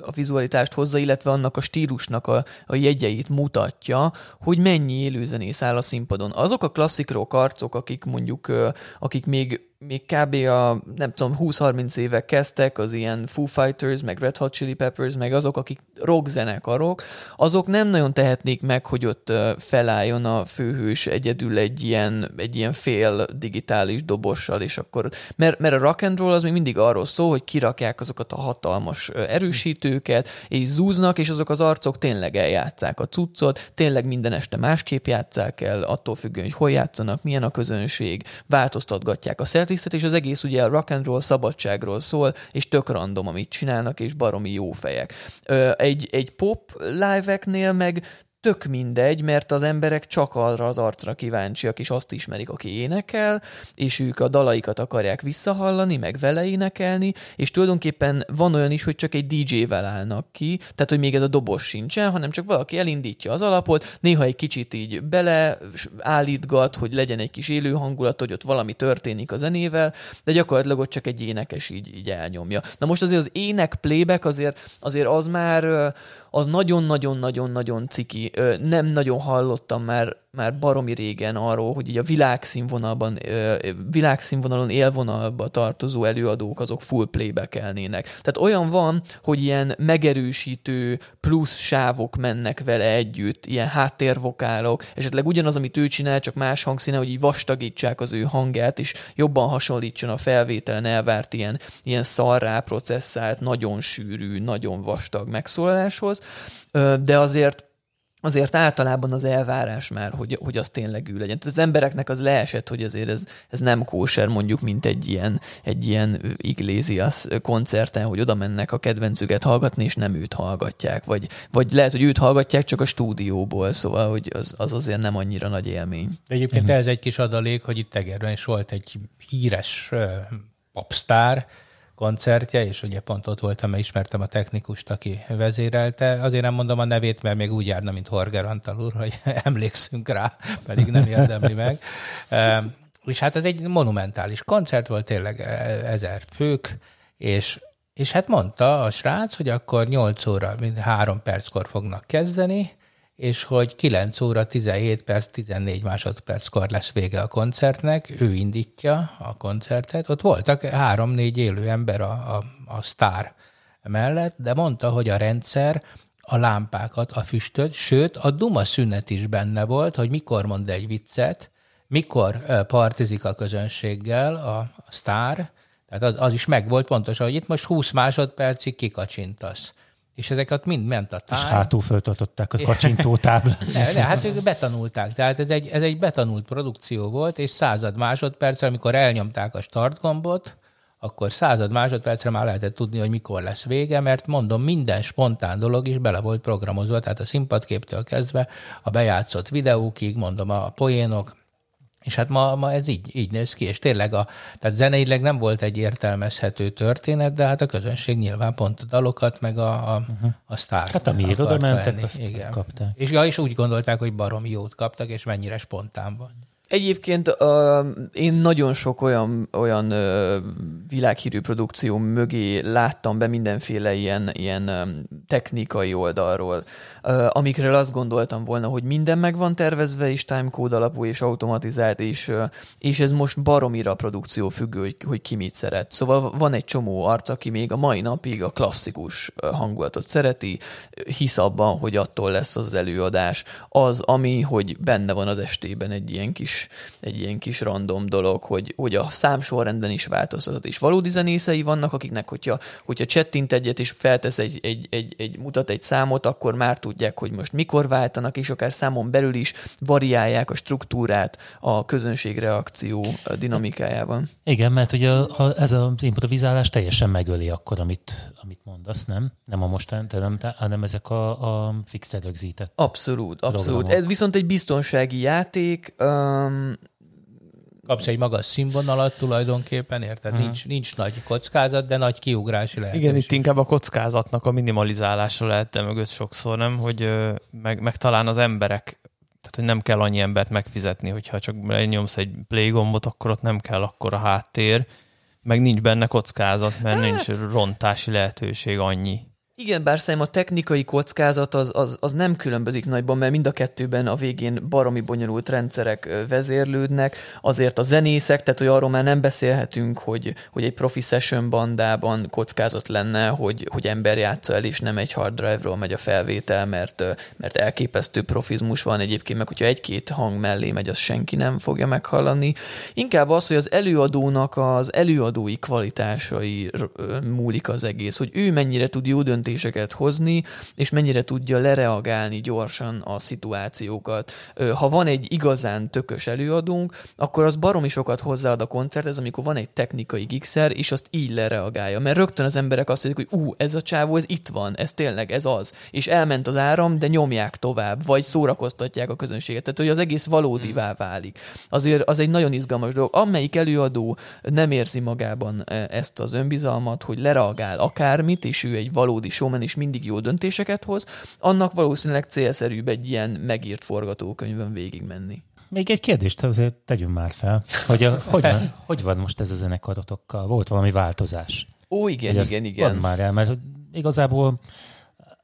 a vizualitást hozza, illetve annak a stílusnak a, a jegyeit mutatja, hogy mennyi élőzenész áll a színpadon. Azok a klasszik arcok, akik mondjuk, akik még még kb. a, nem tudom, 20-30 éve kezdtek az ilyen Foo Fighters, meg Red Hot Chili Peppers, meg azok, akik rock zenekarok, azok nem nagyon tehetnék meg, hogy ott felálljon a főhős egyedül egy ilyen, egy ilyen fél digitális dobossal, és akkor, mert, mert a rock and roll az még mindig arról szól, hogy kirakják azokat a hatalmas erősítőket, és zúznak, és azok az arcok tényleg eljátszák a cuccot, tényleg minden este másképp játszák el, attól függően, hogy hol játszanak, milyen a közönség, változtatgatják a szert, artistet, és az egész ugye a rock and roll szabadságról szól, és tök random, amit csinálnak, és baromi jó fejek. Egy, egy pop live meg tök mindegy, mert az emberek csak arra az arcra kíváncsiak, és azt ismerik, aki énekel, és ők a dalaikat akarják visszahallani, meg vele énekelni, és tulajdonképpen van olyan is, hogy csak egy DJ-vel állnak ki, tehát hogy még ez a dobos sincsen, hanem csak valaki elindítja az alapot, néha egy kicsit így bele állítgat, hogy legyen egy kis élő hangulat, hogy ott valami történik a zenével, de gyakorlatilag ott csak egy énekes így, így elnyomja. Na most azért az ének playback azért, azért az már az nagyon-nagyon-nagyon-nagyon ciki. Nem nagyon hallottam már már baromi régen arról, hogy így a világszínvonalban, világszínvonalon élvonalba tartozó előadók azok full playback-elnének. Tehát olyan van, hogy ilyen megerősítő plusz sávok mennek vele együtt, ilyen háttérvokálok, esetleg ugyanaz, amit ő csinál, csak más hangszíne, hogy így vastagítsák az ő hangját, és jobban hasonlítson a felvételen elvárt ilyen, ilyen szarrá processzált, nagyon sűrű, nagyon vastag megszólaláshoz, de azért azért általában az elvárás már, hogy, hogy az tényleg ő legyen. Tehát az embereknek az leesett, hogy azért ez, ez nem kóser mondjuk, mint egy ilyen, egy ilyen Iglesias koncerten, hogy oda mennek a kedvencüket hallgatni, és nem őt hallgatják. Vagy, vagy lehet, hogy őt hallgatják csak a stúdióból, szóval hogy az, az azért nem annyira nagy élmény. De egyébként ez egy kis adalék, hogy itt Egerben is volt egy híres popstar, koncertje, és ugye pont ott voltam, mert ismertem a technikust, aki vezérelte. Azért nem mondom a nevét, mert még úgy járna, mint Horger Antal úr, hogy emlékszünk rá, pedig nem érdemli meg. És hát ez egy monumentális koncert volt, tényleg e, ezer fők, és, és hát mondta a srác, hogy akkor 8 óra, 3 perckor fognak kezdeni, és hogy 9 óra 17 perc, 14 másodperckor lesz vége a koncertnek, ő indítja a koncertet. Ott voltak három-négy élő ember a, a, a sztár mellett, de mondta, hogy a rendszer a lámpákat, a füstöt, sőt, a duma szünet is benne volt, hogy mikor mond egy viccet, mikor partizik a közönséggel a, a sztár, tehát az, az is megvolt pontosan, hogy itt most 20 másodpercig kikacsintasz és ezeket mind ment a tár. És hátul föltartották a kacsintótáblát. ne, ne, hát ők betanulták. Tehát ez egy, ez egy betanult produkció volt, és század másodpercre, amikor elnyomták a startgombot, akkor század másodpercre már lehetett tudni, hogy mikor lesz vége, mert mondom, minden spontán dolog is bele volt programozva, tehát a színpadképtől kezdve a bejátszott videókig, mondom, a poénok, és hát ma, ma ez így, így néz ki, és tényleg a, tehát zeneileg nem volt egy értelmezhető történet, de hát a közönség nyilván pont a dalokat, meg a, a, uh-huh. a sztárt. Hát ami oda mentek, azt Igen. kapták. És, ja, és úgy gondolták, hogy baromi jót kaptak, és mennyire spontán van. Egyébként uh, én nagyon sok olyan, olyan uh, világhírű produkció mögé láttam be mindenféle ilyen, ilyen um, technikai oldalról, uh, amikről azt gondoltam volna, hogy minden meg van tervezve, és timecode alapú, és automatizált, és, uh, és ez most baromira produkció függő, hogy, hogy ki mit szeret. Szóval van egy csomó arc, aki még a mai napig a klasszikus hangulatot szereti, hisz abban, hogy attól lesz az előadás. Az, ami, hogy benne van az estében egy ilyen kis egy ilyen kis random dolog, hogy, hogy a számsorrenden is változtat, és valódi zenészei vannak, akiknek, hogyha, hogyha csettint egyet, és feltesz egy, egy, egy, egy, mutat egy számot, akkor már tudják, hogy most mikor váltanak, és akár számon belül is variálják a struktúrát a közönség reakció dinamikájában. Igen, mert ugye ha ez az improvizálás teljesen megöli akkor, amit, amit mondasz, nem? Nem a mostán, nem, hanem ezek a, a fix rögzített. Abszolút, abszolút. Programok. Ez viszont egy biztonsági játék, um, Kapsz egy magas színvonalat tulajdonképpen, érted? Uh-huh. Nincs, nincs nagy kockázat, de nagy kiugrási lehetőség. Igen, itt inkább a kockázatnak a minimalizálása lehet mögött sokszor, nem? Hogy meg, meg talán az emberek tehát, hogy nem kell annyi embert megfizetni, hogyha csak nyomsz egy play gombot, akkor ott nem kell akkor a háttér, meg nincs benne kockázat, mert hát... nincs rontási lehetőség annyi. Igen, bár szerintem a technikai kockázat az, az, az nem különbözik nagyban, mert mind a kettőben a végén baromi bonyolult rendszerek vezérlődnek. Azért a zenészek, tehát hogy arról már nem beszélhetünk, hogy, hogy egy profi session bandában kockázat lenne, hogy, hogy ember játsza el, és nem egy hard drive-ról megy a felvétel, mert, mert elképesztő profizmus van egyébként, meg hogyha egy-két hang mellé megy, az senki nem fogja meghallani. Inkább az, hogy az előadónak az előadói kvalitásai múlik az egész, hogy ő mennyire tud jó dönteni döntéseket hozni, és mennyire tudja lereagálni gyorsan a szituációkat. Ha van egy igazán tökös előadónk, akkor az baromi sokat hozzáad a koncerthez, amikor van egy technikai gigszer, és azt így lereagálja. Mert rögtön az emberek azt mondják, hogy ú, ez a csávó, ez itt van, ez tényleg, ez az. És elment az áram, de nyomják tovább, vagy szórakoztatják a közönséget. Tehát, hogy az egész valódivá hmm. válik. Azért az egy nagyon izgalmas dolog. Amelyik előadó nem érzi magában ezt az önbizalmat, hogy lereagál akármit, és ő egy valódi showman is mindig jó döntéseket hoz, annak valószínűleg célszerűbb egy ilyen megírt forgatókönyvön végigmenni. Még egy kérdést azért tegyünk már fel, hogy, a, hogy, van, hogy van most ez a zenekarotokkal? Volt valami változás? Ó, igen, igen, igen. Van már el, mert igazából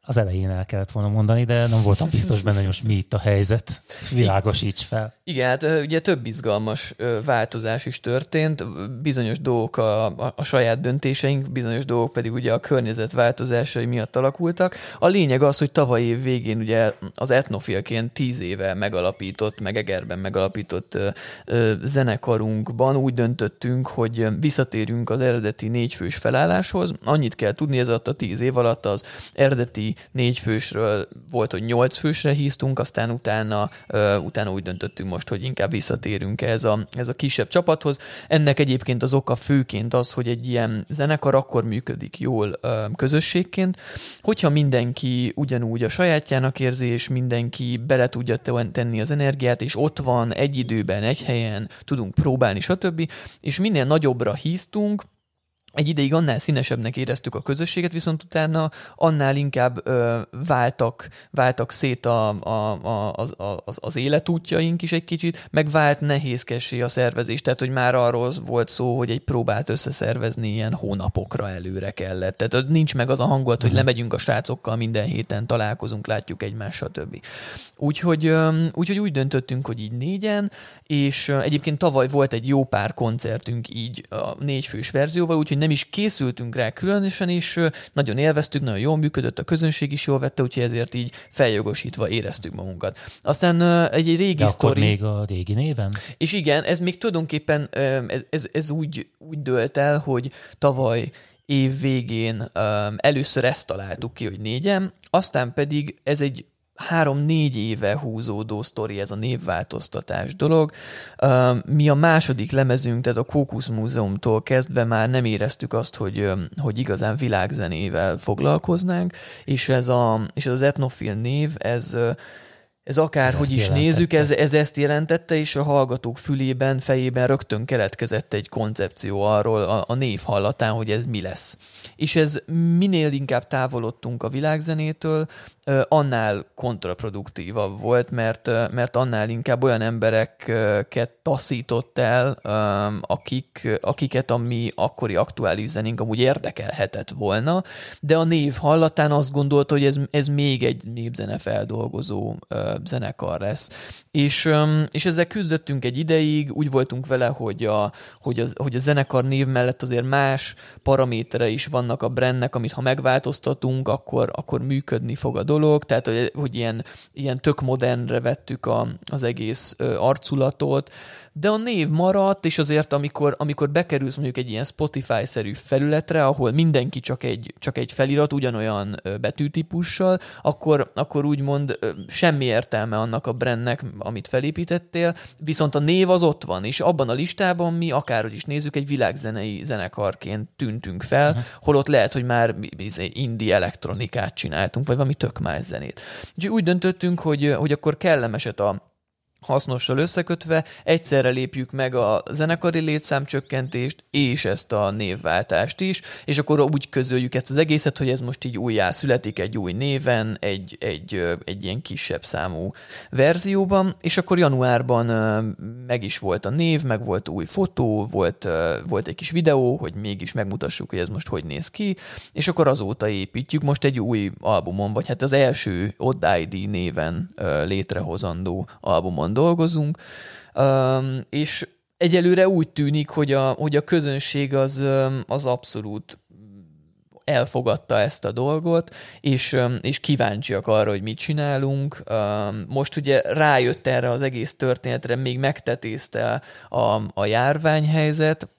az elején el kellett volna mondani, de nem voltam biztos benne, hogy most mi itt a helyzet. Világosíts fel. Igen, hát ugye több izgalmas változás is történt. Bizonyos dolgok a, a, a saját döntéseink, bizonyos dolgok pedig ugye a környezet változásai miatt alakultak. A lényeg az, hogy tavaly év végén ugye az etnofilként tíz éve megalapított, meg Egerben megalapított ö, ö, zenekarunkban úgy döntöttünk, hogy visszatérünk az eredeti négyfős felálláshoz. Annyit kell tudni, ez alatt a tíz év alatt az eredeti négy fősről volt, hogy nyolc fősre híztunk, aztán utána, utána úgy döntöttünk most, hogy inkább visszatérünk ez a, ez a kisebb csapathoz. Ennek egyébként az oka főként az, hogy egy ilyen zenekar akkor működik jól közösségként, hogyha mindenki ugyanúgy a sajátjának érzi, és mindenki bele tudja tenni az energiát, és ott van egy időben, egy helyen, tudunk próbálni, stb. És minél nagyobbra híztunk, egy ideig annál színesebbnek éreztük a közösséget, viszont utána annál inkább ö, váltak, váltak szét a, a, a, az, az, az életútjaink is egy kicsit, meg vált nehézkessé a szervezés, tehát hogy már arról volt szó, hogy egy próbát összeszervezni ilyen hónapokra előre kellett. Tehát nincs meg az a hangulat, hogy mhm. lemegyünk a srácokkal minden héten, találkozunk, látjuk egymást, stb. Úgyhogy, úgyhogy úgy döntöttünk, hogy így négyen, és egyébként tavaly volt egy jó pár koncertünk így a négyfős verzióval, úgyhogy nem is készültünk rá különösen, és nagyon élveztük, nagyon jól működött, a közönség is jól vette, úgyhogy ezért így feljogosítva éreztük magunkat. Aztán egy, egy régi De sztori... akkor még a régi néven? És igen, ez még tulajdonképpen ez, ez, ez úgy, úgy dölt el, hogy tavaly év végén um, először ezt találtuk ki, hogy négyen, aztán pedig ez egy három-négy éve húzódó sztori ez a névváltoztatás dolog. Mi a második lemezünk, tehát a Kókusz Múzeumtól kezdve már nem éreztük azt, hogy, hogy igazán világzenével foglalkoznánk, és ez a, és az etnofil név, ez ez akárhogy is jelentette. nézzük, ez, ez ezt jelentette, és a hallgatók fülében, fejében rögtön keletkezett egy koncepció arról a, a név hallatán, hogy ez mi lesz. És ez minél inkább távolodtunk a világzenétől, annál kontraproduktívabb volt, mert, mert annál inkább olyan embereket taszított el, akik, akiket a mi akkori aktuális zenénk amúgy érdekelhetett volna, de a név hallatán azt gondolta, hogy ez, ez még egy népzene feldolgozó zenekar lesz. És, és ezzel küzdöttünk egy ideig, úgy voltunk vele, hogy a, hogy, az, hogy a zenekar név mellett azért más paramétere is vannak a brandnek, amit ha megváltoztatunk, akkor, akkor működni fog a dolog, tehát hogy, hogy ilyen, ilyen tök modernre vettük a, az egész arculatot, de a név maradt, és azért amikor, amikor bekerülsz mondjuk egy ilyen Spotify-szerű felületre, ahol mindenki csak egy, csak egy felirat, ugyanolyan betűtípussal, akkor, akkor úgymond semmi értelme annak a brandnek, amit felépítettél, viszont a név az ott van, és abban a listában mi akárhogy is nézzük, egy világzenei zenekarként tűntünk fel, uh-huh. holott lehet, hogy már izé, indie elektronikát csináltunk, vagy valami tök más zenét. Úgyhogy úgy döntöttünk, hogy, hogy akkor kellemeset a hasznossal összekötve egyszerre lépjük meg a zenekari létszámcsökkentést és ezt a névváltást is, és akkor úgy közöljük ezt az egészet, hogy ez most így újjá születik egy új néven, egy, egy, egy ilyen kisebb számú verzióban, és akkor januárban meg is volt a név, meg volt új fotó, volt, volt egy kis videó, hogy mégis megmutassuk, hogy ez most hogy néz ki, és akkor azóta építjük. Most egy új albumon, vagy hát az első Odd ID néven létrehozandó albumon dolgozunk, és egyelőre úgy tűnik, hogy a, hogy a közönség az, az abszolút elfogadta ezt a dolgot, és, és kíváncsiak arra, hogy mit csinálunk. Most ugye rájött erre az egész történetre, még megtetézte a, a járványhelyzet,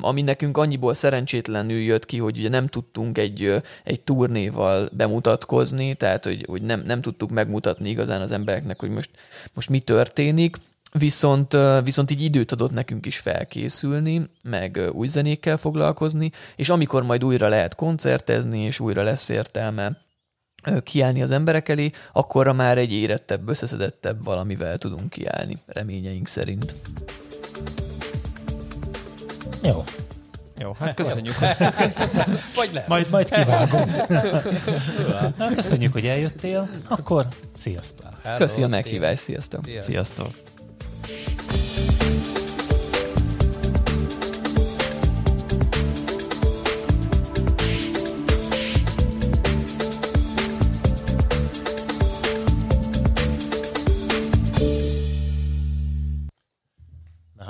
ami nekünk annyiból szerencsétlenül jött ki, hogy ugye nem tudtunk egy, egy turnéval bemutatkozni, tehát hogy, hogy nem, nem tudtuk megmutatni igazán az embereknek, hogy most, most mi történik, Viszont, viszont így időt adott nekünk is felkészülni, meg új zenékkel foglalkozni, és amikor majd újra lehet koncertezni, és újra lesz értelme kiállni az emberek elé, akkorra már egy érettebb, összeszedettebb valamivel tudunk kiállni, reményeink szerint. Jó. Jó, hát köszönjük. Vagy nem. Majd, majd kivágom. Na, köszönjük, hogy eljöttél. Akkor sziasztok. Hello, Köszi a meghívást, sziasztok! Sziasztok. Sziasztok.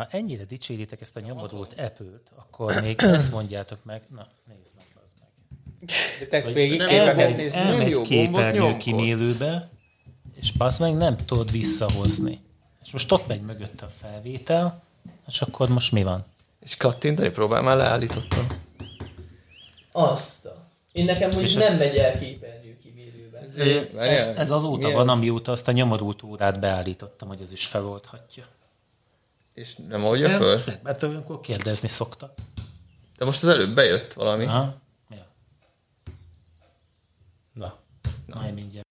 Ha ennyire dicséritek ezt a nyomorult Apple-t, akkor még ezt mondjátok meg. Na, nézd meg, az meg. Te Hogy végig képeket nézni. elmegy képernyő kimélőbe, és bazd meg nem tudod visszahozni. És most ott megy mögött a felvétel, és akkor most mi van? És kattintani próbál, már leállítottam. Azt. Én nekem ez- nem megy el képernyő kimélőben. Ez, ez azóta mi van, ez? amióta azt a nyomorult órát beállítottam, hogy az is feloldhatja. És nem oldja föl? De, hát akkor kérdezni szokta. De most az előbb bejött valami. Aha. Ja. Na, majd mindjárt.